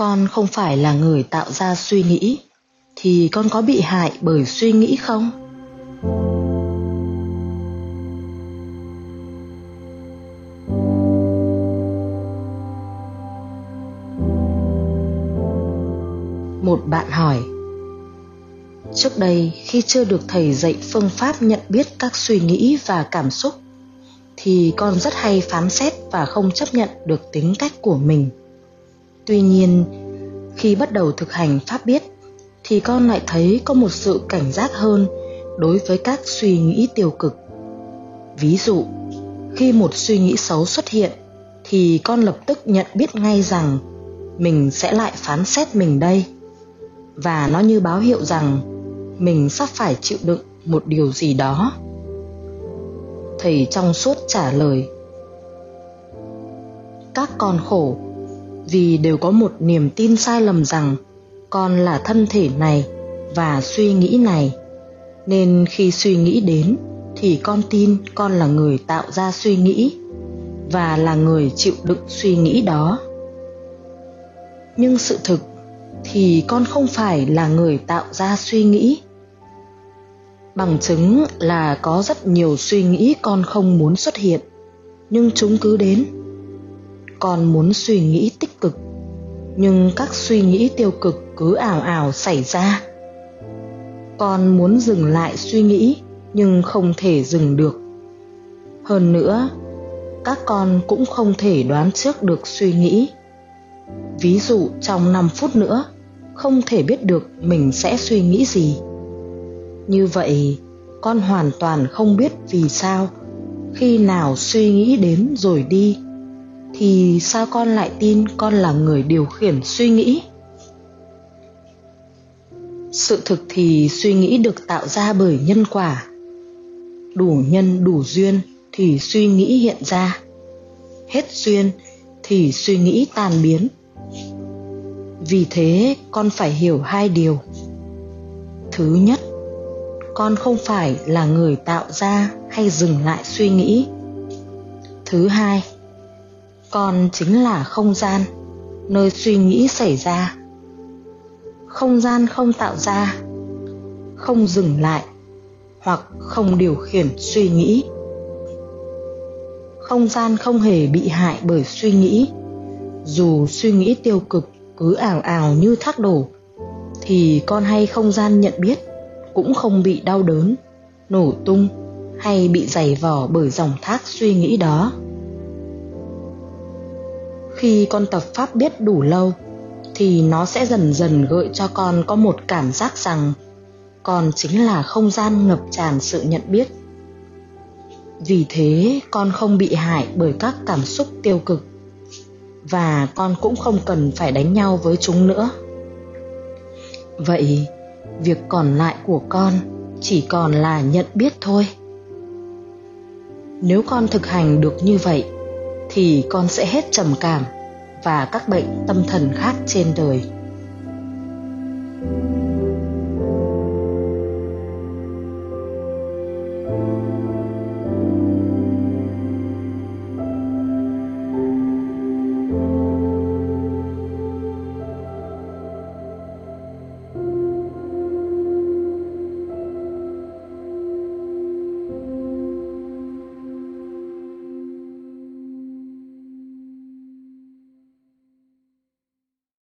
con không phải là người tạo ra suy nghĩ, thì con có bị hại bởi suy nghĩ không? Một bạn hỏi, trước đây khi chưa được thầy dạy phương pháp nhận biết các suy nghĩ và cảm xúc, thì con rất hay phán xét và không chấp nhận được tính cách của mình tuy nhiên, khi bắt đầu thực hành pháp biết, thì con lại thấy có một sự cảnh giác hơn đối với các suy nghĩ tiêu cực. Ví dụ, khi một suy nghĩ xấu xuất hiện, thì con lập tức nhận biết ngay rằng mình sẽ lại phán xét mình đây. Và nó như báo hiệu rằng mình sắp phải chịu đựng một điều gì đó. Thầy trong suốt trả lời, các con khổ vì đều có một niềm tin sai lầm rằng con là thân thể này và suy nghĩ này. Nên khi suy nghĩ đến thì con tin con là người tạo ra suy nghĩ và là người chịu đựng suy nghĩ đó. Nhưng sự thực thì con không phải là người tạo ra suy nghĩ. Bằng chứng là có rất nhiều suy nghĩ con không muốn xuất hiện, nhưng chúng cứ đến con muốn suy nghĩ tích cực. Nhưng các suy nghĩ tiêu cực cứ ảo ảo xảy ra. Con muốn dừng lại suy nghĩ, nhưng không thể dừng được. Hơn nữa, các con cũng không thể đoán trước được suy nghĩ. Ví dụ, trong 5 phút nữa, không thể biết được mình sẽ suy nghĩ gì. Như vậy, con hoàn toàn không biết vì sao, khi nào suy nghĩ đến rồi đi thì sao con lại tin con là người điều khiển suy nghĩ? Sự thực thì suy nghĩ được tạo ra bởi nhân quả. Đủ nhân đủ duyên thì suy nghĩ hiện ra. Hết duyên thì suy nghĩ tan biến. Vì thế, con phải hiểu hai điều. Thứ nhất, con không phải là người tạo ra hay dừng lại suy nghĩ. Thứ hai con chính là không gian, nơi suy nghĩ xảy ra. Không gian không tạo ra, không dừng lại, hoặc không điều khiển suy nghĩ. Không gian không hề bị hại bởi suy nghĩ. Dù suy nghĩ tiêu cực cứ ảo ảo như thác đổ, thì con hay không gian nhận biết cũng không bị đau đớn, nổ tung hay bị dày vò bởi dòng thác suy nghĩ đó khi con tập pháp biết đủ lâu, thì nó sẽ dần dần gợi cho con có một cảm giác rằng con chính là không gian ngập tràn sự nhận biết. Vì thế, con không bị hại bởi các cảm xúc tiêu cực, và con cũng không cần phải đánh nhau với chúng nữa. Vậy, việc còn lại của con chỉ còn là nhận biết thôi. Nếu con thực hành được như vậy thì con sẽ hết trầm cảm và các bệnh tâm thần khác trên đời.